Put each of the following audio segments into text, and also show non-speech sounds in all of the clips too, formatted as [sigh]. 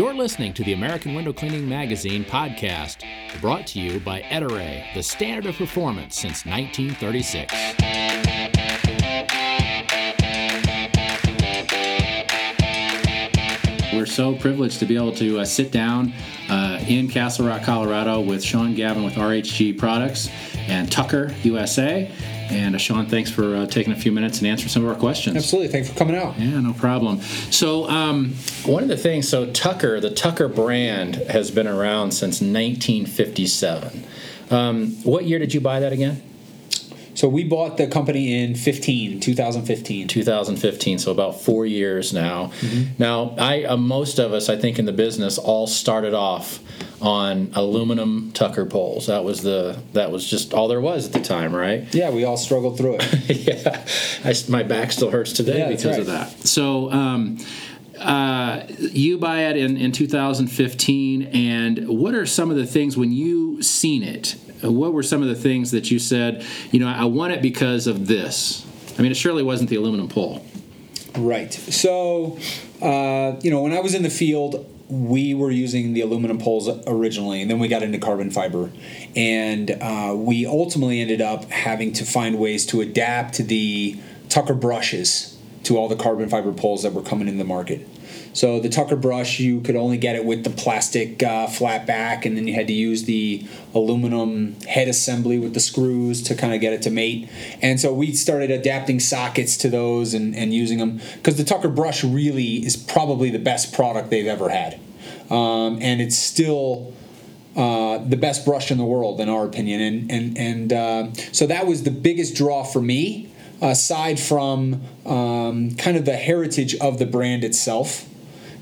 You're listening to the American Window Cleaning Magazine podcast, brought to you by Ettore, the standard of performance since 1936. We're so privileged to be able to uh, sit down uh, in Castle Rock, Colorado with Sean Gavin with RHG Products and Tucker USA. And uh, Sean, thanks for uh, taking a few minutes and answering some of our questions. Absolutely. Thanks for coming out. Yeah, no problem. So, um, one of the things, so Tucker, the Tucker brand has been around since 1957. Um, what year did you buy that again? So we bought the company in 15, 2015. 2015, so about four years now. Mm-hmm. Now, I uh, most of us, I think, in the business, all started off on aluminum tucker poles. That was the that was just all there was at the time, right? Yeah, we all struggled through it. [laughs] yeah, I, my back still hurts today yeah, because right. of that. So. Um, uh, you buy it in, in 2015 and what are some of the things when you seen it what were some of the things that you said you know i want it because of this i mean it surely wasn't the aluminum pole right so uh, you know when i was in the field we were using the aluminum poles originally, and then we got into carbon fiber. And uh, we ultimately ended up having to find ways to adapt the Tucker brushes to all the carbon fiber poles that were coming in the market. So the Tucker brush, you could only get it with the plastic uh, flat back, and then you had to use the aluminum head assembly with the screws to kind of get it to mate. And so we started adapting sockets to those and, and using them because the Tucker brush really is probably the best product they've ever had, um, and it's still. Uh, the best brush in the world, in our opinion, and and and uh, so that was the biggest draw for me aside from um, kind of the heritage of the brand itself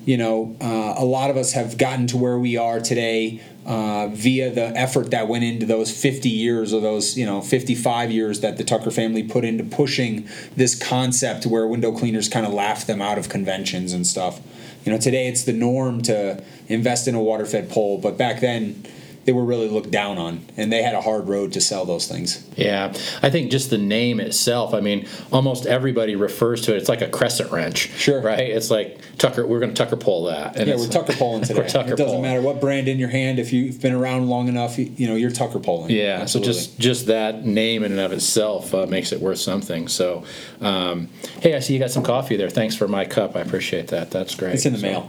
you know, uh, a lot of us have gotten to where we are today uh, via the effort that went into those 50 years or those, you know, 55 years that the Tucker family put into pushing this concept where window cleaners kind of laugh them out of conventions and stuff. You know, today it's the norm to invest in a water fed pole, but back then, they were really looked down on, and they had a hard road to sell those things. Yeah, I think just the name itself. I mean, almost everybody refers to it. It's like a crescent wrench. Sure. Right. It's like Tucker. We're going to Tucker pull that. And yeah, we're Tucker pulling [laughs] today. we're tucker it doesn't matter what brand in your hand. If you've been around long enough, you, know you're Tucker pulling. Yeah. Absolutely. So just just that name in and of itself uh, makes it worth something. So, um, hey, I see you got some coffee there. Thanks for my cup. I appreciate that. That's great. It's in the so. mail.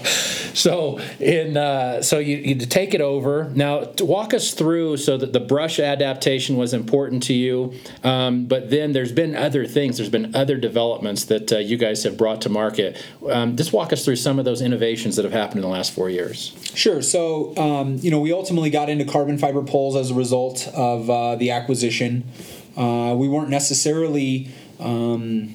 [laughs] so in uh, so you, you to take it over. Now, walk us through so that the brush adaptation was important to you, um, but then there's been other things, there's been other developments that uh, you guys have brought to market. Um, just walk us through some of those innovations that have happened in the last four years. Sure. So, um, you know, we ultimately got into carbon fiber poles as a result of uh, the acquisition. Uh, we weren't necessarily um,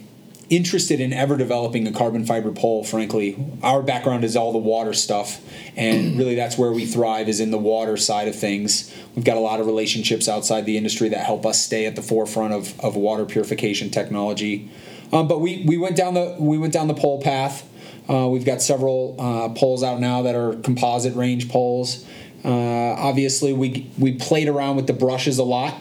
interested in ever developing a carbon fiber pole frankly. Our background is all the water stuff and [clears throat] really that's where we thrive is in the water side of things. We've got a lot of relationships outside the industry that help us stay at the forefront of, of water purification technology. Um, but we, we went down the we went down the pole path. Uh, we've got several uh, poles out now that are composite range poles. Uh, obviously we we played around with the brushes a lot.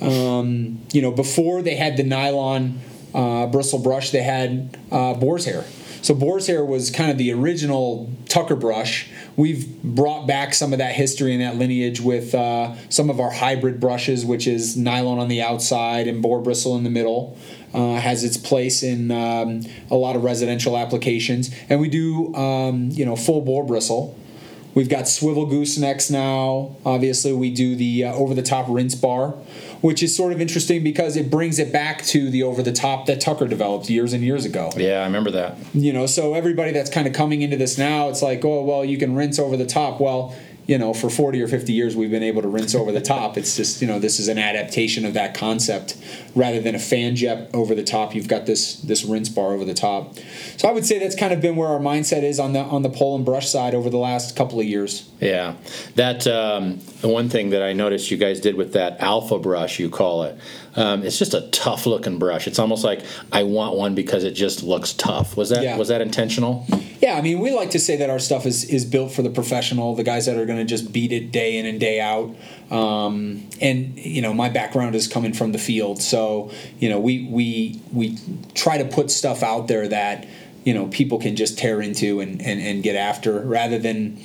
Um, you know before they had the nylon uh, bristle brush, they had uh, boar's hair. So boar's hair was kind of the original Tucker brush. We've brought back some of that history and that lineage with uh, some of our hybrid brushes, which is nylon on the outside and boar bristle in the middle. Uh, has its place in um, a lot of residential applications, and we do um, you know full boar bristle. We've got swivel goosenecks now. Obviously, we do the uh, over the top rinse bar which is sort of interesting because it brings it back to the over the top that Tucker developed years and years ago. Yeah, I remember that. You know, so everybody that's kind of coming into this now, it's like, oh, well, you can rinse over the top. Well, you know, for 40 or 50 years, we've been able to rinse over the top. It's just, you know, this is an adaptation of that concept. Rather than a fan jet over the top, you've got this this rinse bar over the top. So I would say that's kind of been where our mindset is on the on the pole and brush side over the last couple of years. Yeah, that um, the one thing that I noticed you guys did with that alpha brush, you call it. Um, it's just a tough looking brush. It's almost like I want one because it just looks tough. Was that yeah. was that intentional? Yeah, I mean, we like to say that our stuff is is built for the professional, the guys that are going to just beat it day in and day out. Um, and you know, my background is coming from the field, so you know, we we we try to put stuff out there that you know people can just tear into and, and, and get after rather than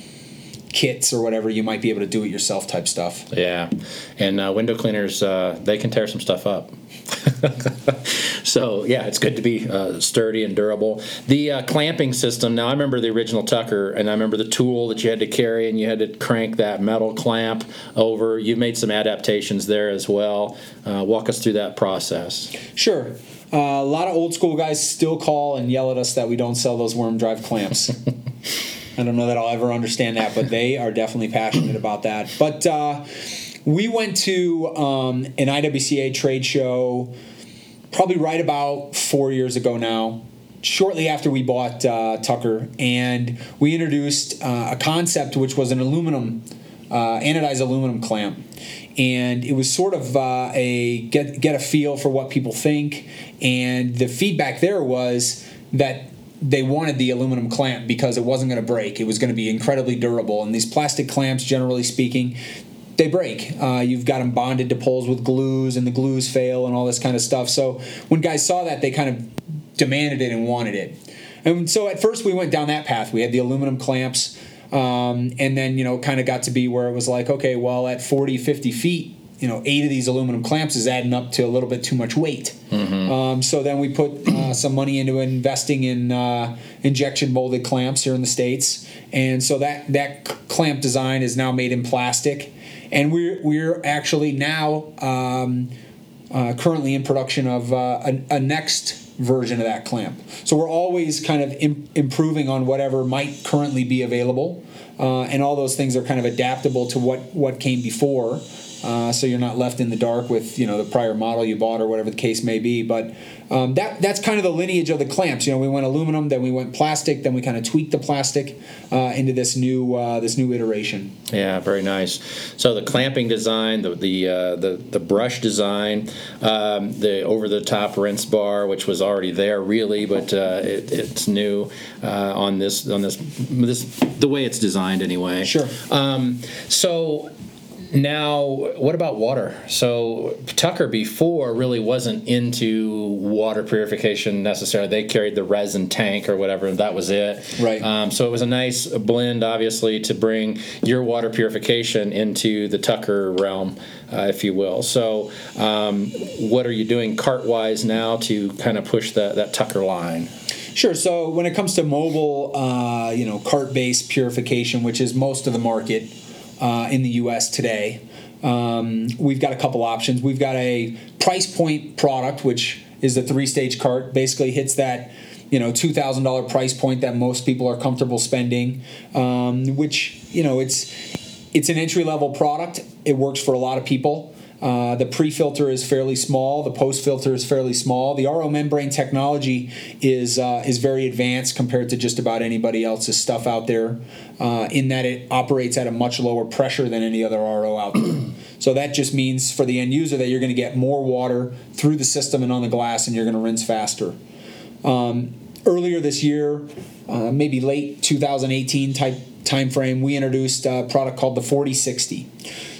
kits or whatever you might be able to do it yourself type stuff. Yeah, and uh, window cleaners uh, they can tear some stuff up. [laughs] so yeah, it's good to be uh, sturdy and durable. The uh, clamping system. Now I remember the original Tucker, and I remember the tool that you had to carry, and you had to crank that metal clamp over. You've made some adaptations there as well. Uh, walk us through that process. Sure. Uh, a lot of old school guys still call and yell at us that we don't sell those worm drive clamps. [laughs] I don't know that I'll ever understand that, but they are definitely passionate about that. But uh, we went to um, an IWCA trade show probably right about four years ago now, shortly after we bought uh, Tucker, and we introduced uh, a concept which was an aluminum, uh, anodized aluminum clamp. And it was sort of uh, a get get a feel for what people think, and the feedback there was that they wanted the aluminum clamp because it wasn't going to break. It was going to be incredibly durable. And these plastic clamps, generally speaking, they break. Uh, you've got them bonded to poles with glues, and the glues fail, and all this kind of stuff. So when guys saw that, they kind of demanded it and wanted it. And so at first we went down that path. We had the aluminum clamps, um, and then you know kind of got to be where it was like, okay, well at 40, 50 feet, you know, eight of these aluminum clamps is adding up to a little bit too much weight. Mm-hmm. Um, so then we put uh, some money into investing in uh, injection molded clamps here in the states, and so that that clamp design is now made in plastic and we're we're actually now um, uh, currently in production of uh, a, a, next version of that clamp. So we're always kind of Im- improving on whatever might currently be available, uh, and all those things are kind of adaptable to what what came before. Uh, so you're not left in the dark with you know the prior model you bought or whatever the case may be. But um, that that's kind of the lineage of the clamps. You know, we went aluminum, then we went plastic, then we kind of tweaked the plastic uh, into this new uh, this new iteration. Yeah, very nice. So the clamping design, the the uh, the, the brush design, um, the over the top rinse bar, which was already there really, but uh, it, it's new uh, on this on this this the way it's designed anyway. Sure. Um, so now, what about water? So Tucker before really wasn't into water purification necessarily. They carried the resin tank or whatever, and that was it. Right. Um, so it was a nice blend, obviously, to bring your water purification into the Tucker realm, uh, if you will. So, um, what are you doing cart wise now to kind of push that that Tucker line? Sure. So when it comes to mobile, uh, you know, cart-based purification, which is most of the market, uh, in the U.S. today. Um, we've got a couple options. We've got a price point product, which is the three-stage cart. Basically, hits that you know two thousand dollar price point that most people are comfortable spending. Um, which you know it's it's an entry level product. It works for a lot of people. Uh, the pre-filter is fairly small. The post-filter is fairly small. The RO membrane technology is uh, is very advanced compared to just about anybody else's stuff out there. Uh, in that it operates at a much lower pressure than any other RO out there. [clears throat] so that just means for the end user that you're going to get more water through the system and on the glass, and you're going to rinse faster. Um, earlier this year, uh, maybe late 2018 type time frame, we introduced a product called the 4060.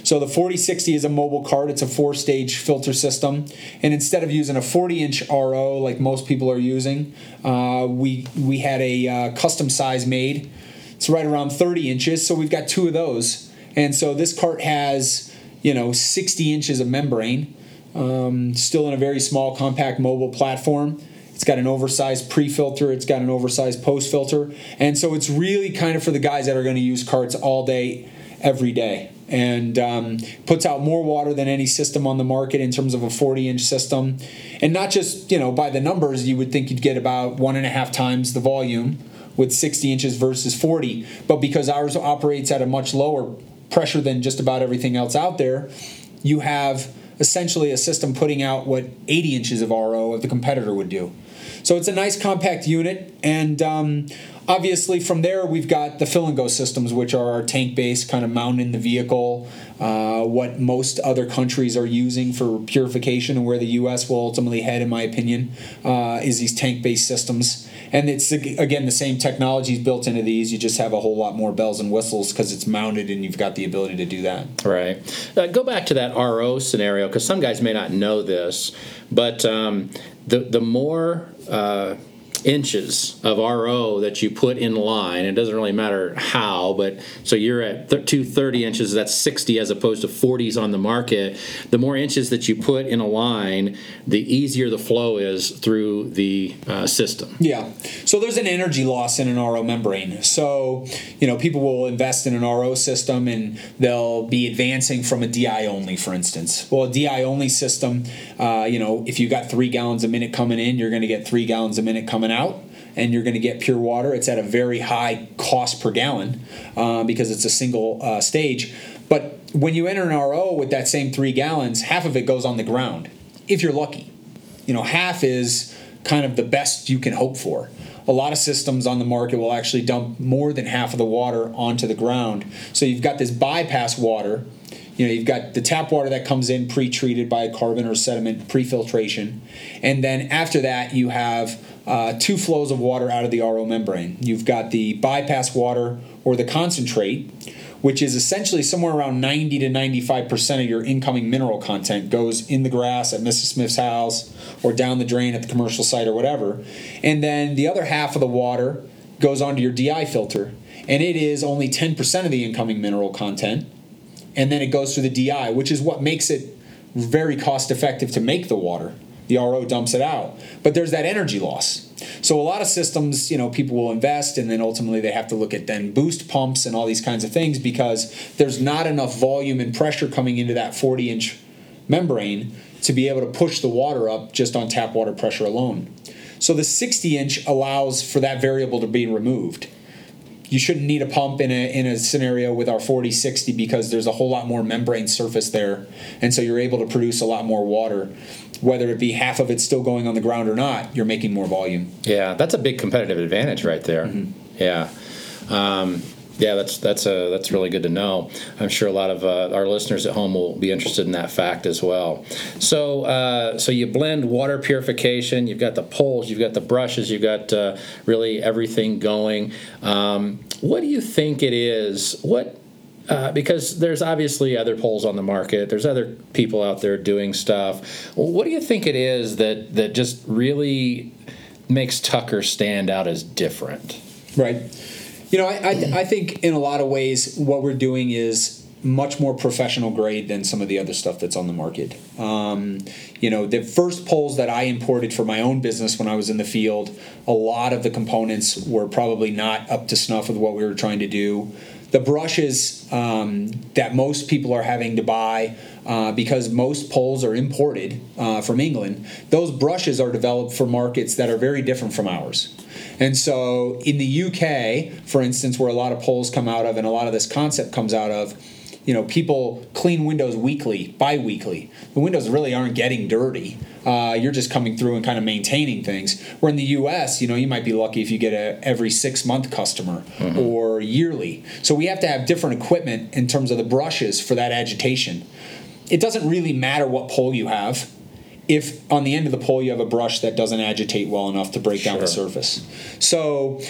So the 4060 is a mobile cart. It's a four-stage filter system, and instead of using a 40-inch RO like most people are using, uh, we we had a uh, custom size made. It's right around 30 inches, so we've got two of those. And so this cart has you know 60 inches of membrane, um, still in a very small, compact mobile platform. It's got an oversized pre-filter. It's got an oversized post-filter, and so it's really kind of for the guys that are going to use carts all day, every day and um, puts out more water than any system on the market in terms of a 40 inch system. And not just, you know, by the numbers, you would think you'd get about one and a half times the volume with 60 inches versus 40. But because ours operates at a much lower pressure than just about everything else out there, you have essentially a system putting out what 80 inches of RO of the competitor would do. So it's a nice compact unit, and um, obviously from there we've got the fill and go systems which are our tank based kind of mounted in the vehicle uh, what most other countries are using for purification and where the us will ultimately head in my opinion uh, is these tank based systems. And it's again the same technologies built into these you just have a whole lot more bells and whistles because it's mounted and you've got the ability to do that. Right. Uh, go back to that ro scenario because some guys may not know this but um, the, the more uh, inches of RO that you put in line, it doesn't really matter how, but so you're at th- 230 inches, that's 60 as opposed to 40s on the market. The more inches that you put in a line, the easier the flow is through the uh, system. Yeah. So there's an energy loss in an RO membrane. So, you know, people will invest in an RO system and they'll be advancing from a DI only, for instance. Well, a DI only system, uh, you know, if you got three gallons a minute coming in, you're going to get three gallons a minute coming out and you're going to get pure water. It's at a very high cost per gallon uh, because it's a single uh, stage. But when you enter an RO with that same three gallons, half of it goes on the ground, if you're lucky. You know, half is kind of the best you can hope for. A lot of systems on the market will actually dump more than half of the water onto the ground. So you've got this bypass water. You know, you've got the tap water that comes in pre-treated by a carbon or sediment pre-filtration, and then after that you have uh, two flows of water out of the RO membrane. You've got the bypass water or the concentrate, which is essentially somewhere around 90 to 95% of your incoming mineral content goes in the grass at Mrs. Smith's house or down the drain at the commercial site or whatever. And then the other half of the water goes onto your DI filter, and it is only 10% of the incoming mineral content. And then it goes through the DI, which is what makes it very cost effective to make the water the RO dumps it out. But there's that energy loss. So a lot of systems, you know, people will invest and then ultimately they have to look at then boost pumps and all these kinds of things because there's not enough volume and pressure coming into that 40 inch membrane to be able to push the water up just on tap water pressure alone. So the 60 inch allows for that variable to be removed you shouldn't need a pump in a in a scenario with our 4060 because there's a whole lot more membrane surface there. And so you're able to produce a lot more water. Whether it be half of it still going on the ground or not you're making more volume. Yeah that's a big competitive advantage right there. Mm-hmm. yeah. Um, yeah, that's that's a that's really good to know. I'm sure a lot of uh, our listeners at home will be interested in that fact as well. So uh, so you blend water purification. You've got the poles, you've got the brushes, you've got uh, really everything going. Um, what do you think it is? What uh, because there's obviously other poles on the market. There's other people out there doing stuff. What do you think it is that that just really makes Tucker stand out as different? Right. You know, I, I, I think in a lot of ways what we're doing is much more professional grade than some of the other stuff that's on the market. Um, you know, the first poles that I imported for my own business when I was in the field, a lot of the components were probably not up to snuff with what we were trying to do. The brushes um, that most people are having to buy uh, because most poles are imported uh, from England, those brushes are developed for markets that are very different from ours. And so in the UK, for instance, where a lot of poles come out of and a lot of this concept comes out of, you know, people clean windows weekly, bi-weekly. The windows really aren't getting dirty. Uh, you're just coming through and kind of maintaining things. Where in the U.S., you know, you might be lucky if you get a every six month customer mm-hmm. or yearly. So we have to have different equipment in terms of the brushes for that agitation. It doesn't really matter what pole you have if on the end of the pole you have a brush that doesn't agitate well enough to break sure. down the surface. So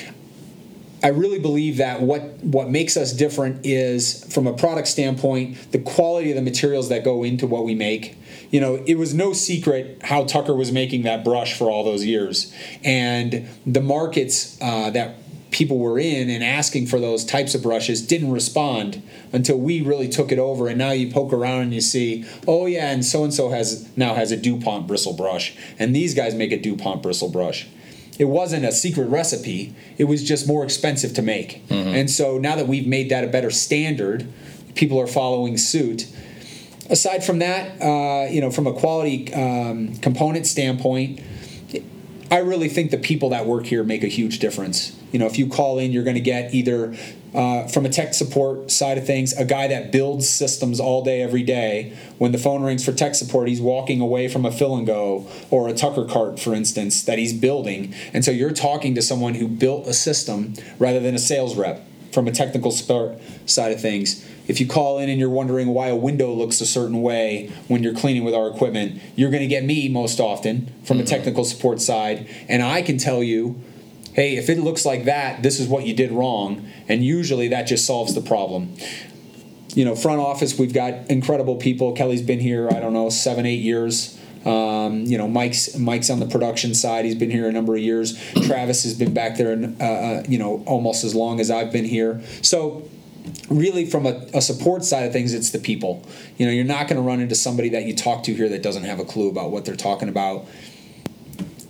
I really believe that what what makes us different is from a product standpoint, the quality of the materials that go into what we make. You know, it was no secret how Tucker was making that brush for all those years, and the markets uh, that people were in and asking for those types of brushes didn't respond until we really took it over. And now you poke around and you see oh yeah and so and so has now has a DuPont bristle brush. And these guys make a DuPont bristle brush it wasn't a secret recipe it was just more expensive to make mm-hmm. and so now that we've made that a better standard people are following suit aside from that uh, you know from a quality um, component standpoint I really think the people that work here make a huge difference. You know, if you call in, you're going to get either uh, from a tech support side of things, a guy that builds systems all day, every day. When the phone rings for tech support, he's walking away from a fill and go or a Tucker cart, for instance, that he's building. And so you're talking to someone who built a system rather than a sales rep from a technical support side of things if you call in and you're wondering why a window looks a certain way when you're cleaning with our equipment, you're going to get me most often from mm-hmm. a technical support side, and I can tell you, hey, if it looks like that, this is what you did wrong, and usually that just solves the problem. You know, front office, we've got incredible people. Kelly's been here, I don't know, seven, eight years. Um, you know, Mike's Mike's on the production side. He's been here a number of years. Travis has been back there, and uh, uh, you know, almost as long as I've been here. So really from a, a, support side of things it's the people you know you're not going to run into somebody that you talk to here that doesn't have a clue about what they're talking about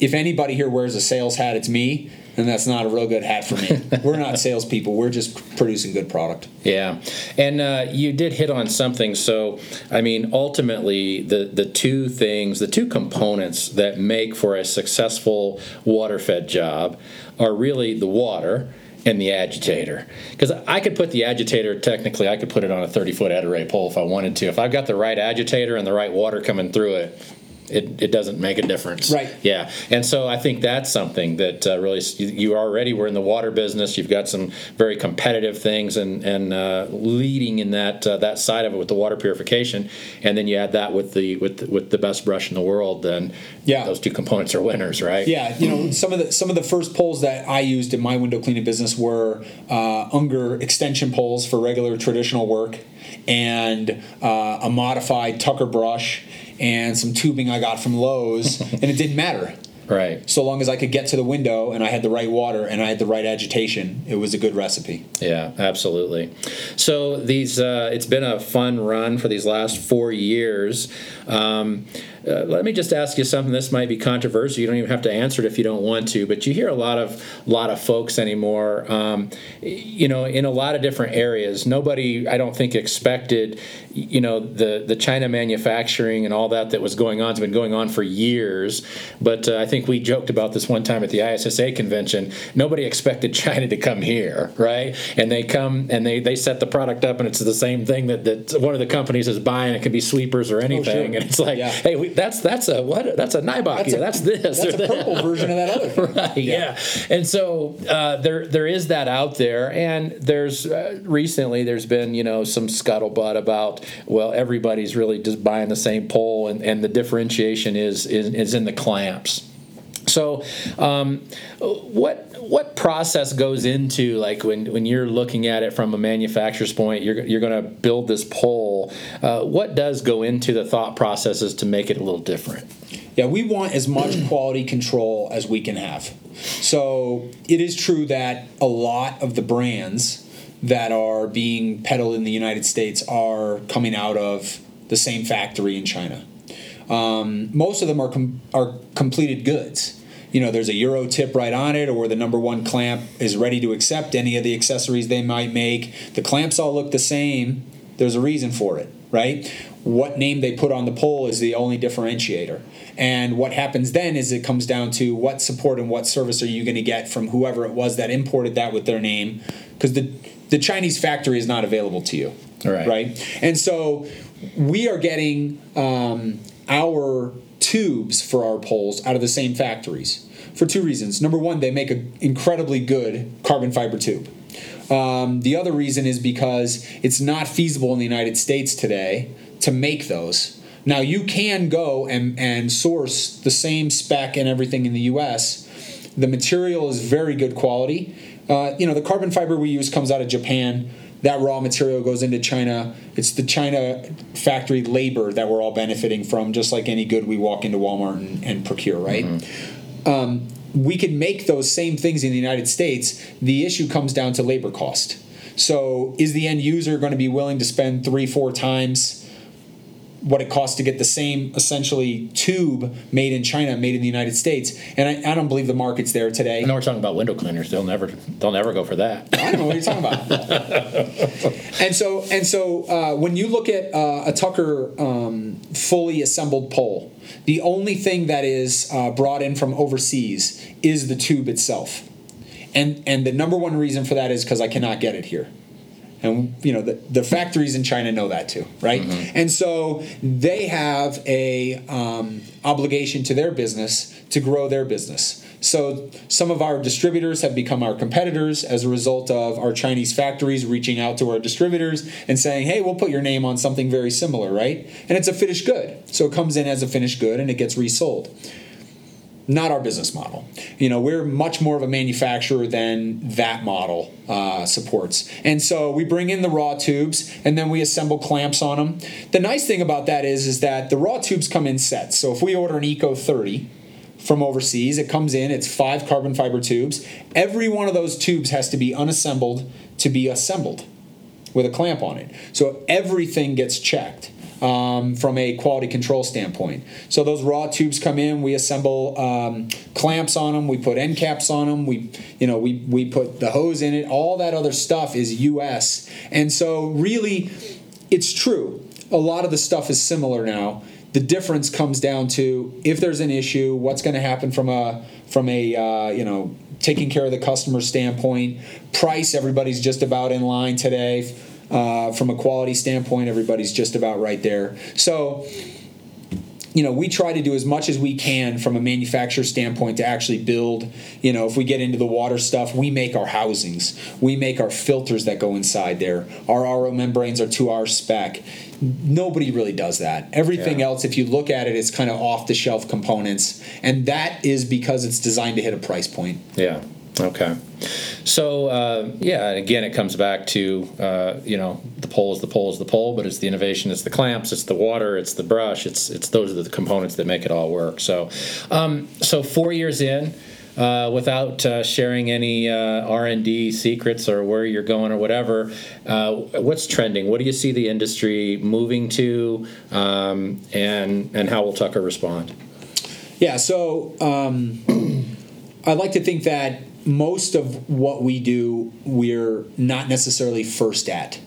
if anybody here wears a sales hat it's me and that's not a real good hat for me. [laughs] we're not salespeople. We're just producing good product. Yeah, and uh, you did hit on something. So, I mean, ultimately, the the two things, the two components that make for a successful water fed job are really the water and the agitator. Because I could put the agitator, technically, I could put it on a 30 foot Ettore pole if I wanted to. If I've got the right agitator and the right water coming through it, it, it doesn't make a difference. Right. Yeah. And so I think that's something that uh, really you already were in the water business. You've got some very competitive things and and uh, leading in that uh, that side of it with the water purification, and then you add that with the with the, with the best brush in the world. Then yeah, those two components are winners, right? Yeah. You know some of the some of the first poles that I used in my window cleaning business were uh, Unger extension poles for regular traditional work, and uh, a modified Tucker brush and some tubing I got from Lowe's, and it didn't matter. Right. So long as I could get to the window and I had the right water and I had the right agitation, it was a good recipe. Yeah, absolutely. So these, uh, it's been a fun run for these last four years. Um, uh, let me just ask you something. This might be controversial. You don't even have to answer it if you don't want to. But you hear a lot of lot of folks anymore. Um, you know, in a lot of different areas. Nobody, I don't think, expected. You know, the the China manufacturing and all that that was going on has been going on for years. But uh, I think we joked about this one time at the ISSA convention. Nobody expected [laughs] China to come here, right? And they come and they they set the product up, and it's the same thing that that one of the companies is buying. It can be sweepers or anything, oh, sure. and it's like, yeah. hey, we, that's that's a what? That's a Nibach. That's, a, that's this. That's a purple version of that other. [laughs] right. Yeah. yeah. And so uh, there there is that out there, and there's uh, recently there's been you know some scuttlebutt about well everybody's really just buying the same pole, and, and the differentiation is, is is in the clamps. So, um, what what process goes into like when, when you're looking at it from a manufacturer's point? You're you're going to build this pole. Uh, what does go into the thought processes to make it a little different? Yeah, we want as much [clears throat] quality control as we can have. So it is true that a lot of the brands that are being peddled in the United States are coming out of the same factory in China. Um, most of them are com- are completed goods. You know, there's a Euro tip right on it, or the number one clamp is ready to accept any of the accessories they might make. The clamps all look the same. There's a reason for it, right? What name they put on the pole is the only differentiator. And what happens then is it comes down to what support and what service are you going to get from whoever it was that imported that with their name, because the the Chinese factory is not available to you, right? Right, and so we are getting um, our tubes for our poles out of the same factories for two reasons. Number one, they make an incredibly good carbon fiber tube. Um, the other reason is because it's not feasible in the United States today to make those. Now, you can go and, and source the same spec and everything in the US. The material is very good quality. Uh, you know, the carbon fiber we use comes out of Japan that raw material goes into China. It's the China factory labor that we're all benefiting from, just like any good we walk into Walmart and, and procure, right? Mm-hmm. Um, we can make those same things in the United States. The issue comes down to labor cost. So, is the end user going to be willing to spend three, four times what it costs to get the same essentially tube made in China, made in the United States. And I, I don't believe the market's there today. I know we're talking about window cleaners. They'll never they'll never go for that. I don't know what you're talking about. [laughs] and so and so uh, when you look at uh, a Tucker um, fully assembled pole, the only thing that is uh, brought in from overseas is the tube itself. And and the number one reason for that is because I cannot get it here and you know the, the factories in China know that too, right? Mm-hmm. And so they have a um, obligation to their business to grow their business. So some of our distributors have become our competitors as a result of our Chinese factories reaching out to our distributors and saying, "Hey, we'll put your name on something very similar, right?" And it's a finished good, so it comes in as a finished good and it gets resold not our business model. You know, we're much more of a manufacturer than that model uh, supports. And so we bring in the raw tubes and then we assemble clamps on them. The nice thing about that is, is that the raw tubes come in sets. So if we order an Eco 30 from overseas, it comes in, it's five carbon fiber tubes. Every one of those tubes has to be unassembled to be assembled with a clamp on it. So everything gets checked um, from a quality control standpoint. So those raw tubes come in, we assemble um, clamps on them, we put end caps on them, we you know we we put the hose in it. All that other stuff is U.S. And so really, it's true. A lot of the stuff is similar now. The difference comes down to if there's an issue, what's going to happen from a from a uh, you know taking care of the customer standpoint. Price, everybody's just about in line today uh, from a quality standpoint, everybody's just about right there. So, you know, we try to do as much as we can from a manufacturer standpoint to actually build. You know, if we get into the water stuff, we make our housings, we make our filters that go inside there. Our RO membranes are to our spec. Nobody really does that. Everything yeah. else, if you look at it, it's kind of off the shelf components, and that is because it's designed to hit a price point. Yeah. Okay. So uh, yeah, again, it comes back to uh, you know the pole is the pole is the pole, but it's the innovation, it's the clamps, it's the water, it's the brush, it's it's those are the components that make it all work. So um, so four years in. Uh, without uh, sharing any uh, R&D secrets or where you're going or whatever, uh, what's trending? What do you see the industry moving to, um, and and how will Tucker respond? Yeah, so um, [clears throat] I'd like to think that most of what we do, we're not necessarily first at,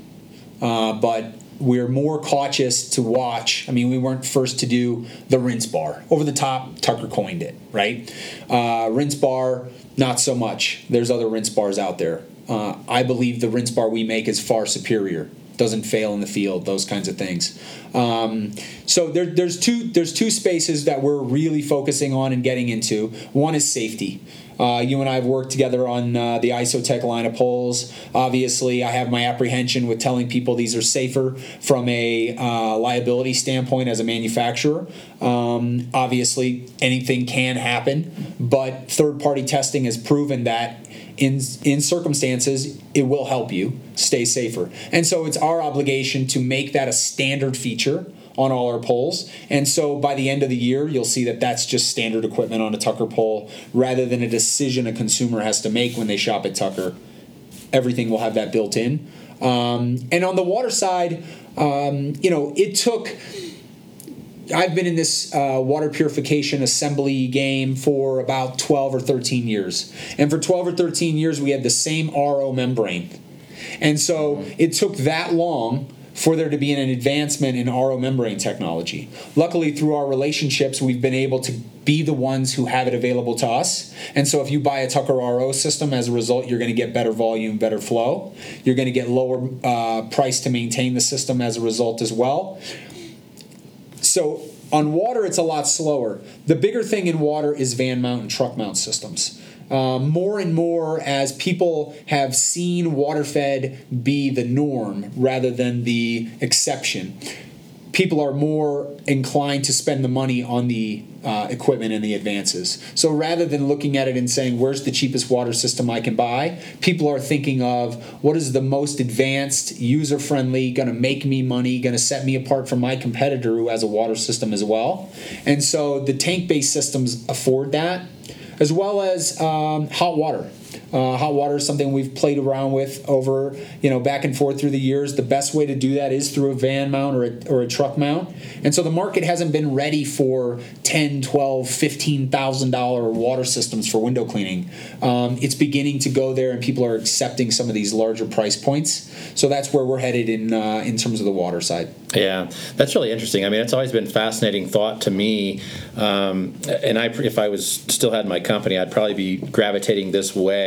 uh, but we're more cautious to watch. I mean, we weren't first to do the rinse bar. Over the top, Tucker coined it, right? Uh, rinse bar, not so much. There's other rinse bars out there. Uh, I believe the rinse bar we make is far superior. Doesn't fail in the field, those kinds of things. Um, so there, there's two there's two spaces that we're really focusing on and getting into. One is safety. Uh, you and I have worked together on uh, the Isotech line of poles. Obviously, I have my apprehension with telling people these are safer from a uh, liability standpoint as a manufacturer. Um, obviously, anything can happen, but third party testing has proven that in in circumstances it will help you stay safer and so it's our obligation to make that a standard feature on all our poles. And so by the end of the year, you'll see that that's just standard equipment on a Tucker pole rather than a decision a consumer has to make when they shop at Tucker. Everything will have that built in. Um, and on the water side, um, you know, it took. I've been in this uh, water purification assembly game for about 12 or 13 years. And for 12 or 13 years, we had the same RO membrane. And so it took that long for there to be an advancement in RO membrane technology. Luckily, through our relationships, we've been able to be the ones who have it available to us. And so, if you buy a Tucker RO system, as a result, you're going to get better volume, better flow. You're going to get lower uh, price to maintain the system as a result as well. So, on water, it's a lot slower. The bigger thing in water is van mount and truck mount systems um, more and more as people have seen waterfed be the norm rather than the exception. People are more inclined to spend the money on the uh, equipment and the advances. So rather than looking at it and saying, where's the cheapest water system I can buy, people are thinking of what is the most advanced, user friendly, going to make me money, going to set me apart from my competitor who has a water system as well. And so the tank based systems afford that as well as um, hot water. Uh, hot water is something we've played around with over, you know, back and forth through the years. The best way to do that is through a van mount or a, or a truck mount. And so the market hasn't been ready for 10, 12, 15,000 dollar water systems for window cleaning. Um, it's beginning to go there, and people are accepting some of these larger price points. So that's where we're headed in uh, in terms of the water side. Yeah, that's really interesting. I mean, it's always been fascinating thought to me. Um, and I, if I was still had my company, I'd probably be gravitating this way.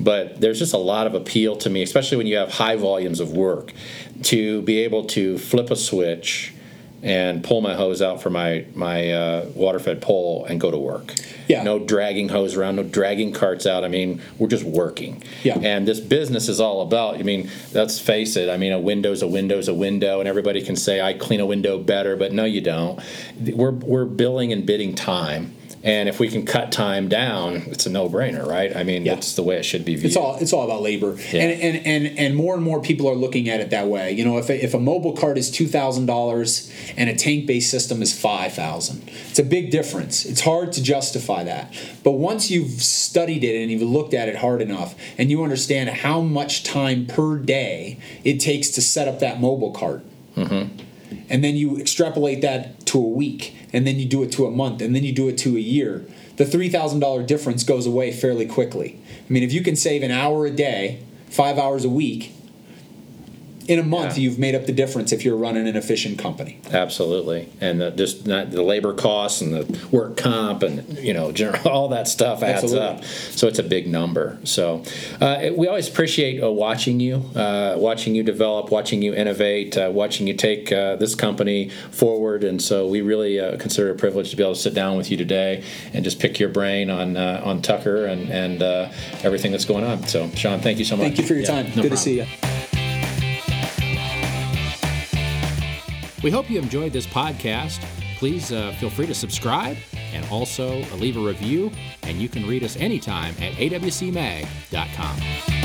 But there's just a lot of appeal to me, especially when you have high volumes of work, to be able to flip a switch and pull my hose out for my my uh, water fed pole and go to work. Yeah. No dragging hose around, no dragging carts out. I mean, we're just working. Yeah. And this business is all about. I mean, let's face it. I mean, a window's a window's a window, and everybody can say I clean a window better, but no, you don't. We're we're billing and bidding time And if we can cut time down, it's a no-brainer, right? I mean, Yeah. that's the way it should be viewed. It's all it's all about labor, Yeah. and, and and and more and more people are looking at it that way. You know, if a, if a mobile cart is two thousand dollars and a tank based system is five thousand, it's a big difference. It's hard to justify that, but once you've studied it and you've looked at it hard enough, and you understand how much time per day it takes to set up that mobile cart, mm-hmm. and then you extrapolate that to a week, and then you do it to a month, and then you do it to a year, the $3,000 difference goes away fairly quickly. I mean, if you can save an hour a day, five hours a week, in a month, Yeah. you've made up the difference if you're running an efficient company. Absolutely, and the, just not the labor costs and the work comp and you know general, [laughs] all that stuff adds Absolutely. up. So it's a big number. So uh, it- we always appreciate uh, watching you, uh, watching you develop, watching you innovate, uh, watching you take uh, this company forward. And so we really uh, consider it a privilege to be able to sit down with you today and just pick your brain on uh, on Tucker and and uh, everything that's going on. So Sean, thank you so much. Thank you for your Yeah, time. no Good problem. to see you. We hope you enjoyed this podcast. Please uh, feel free to subscribe and also leave a review. And you can read us anytime at awcmag.com.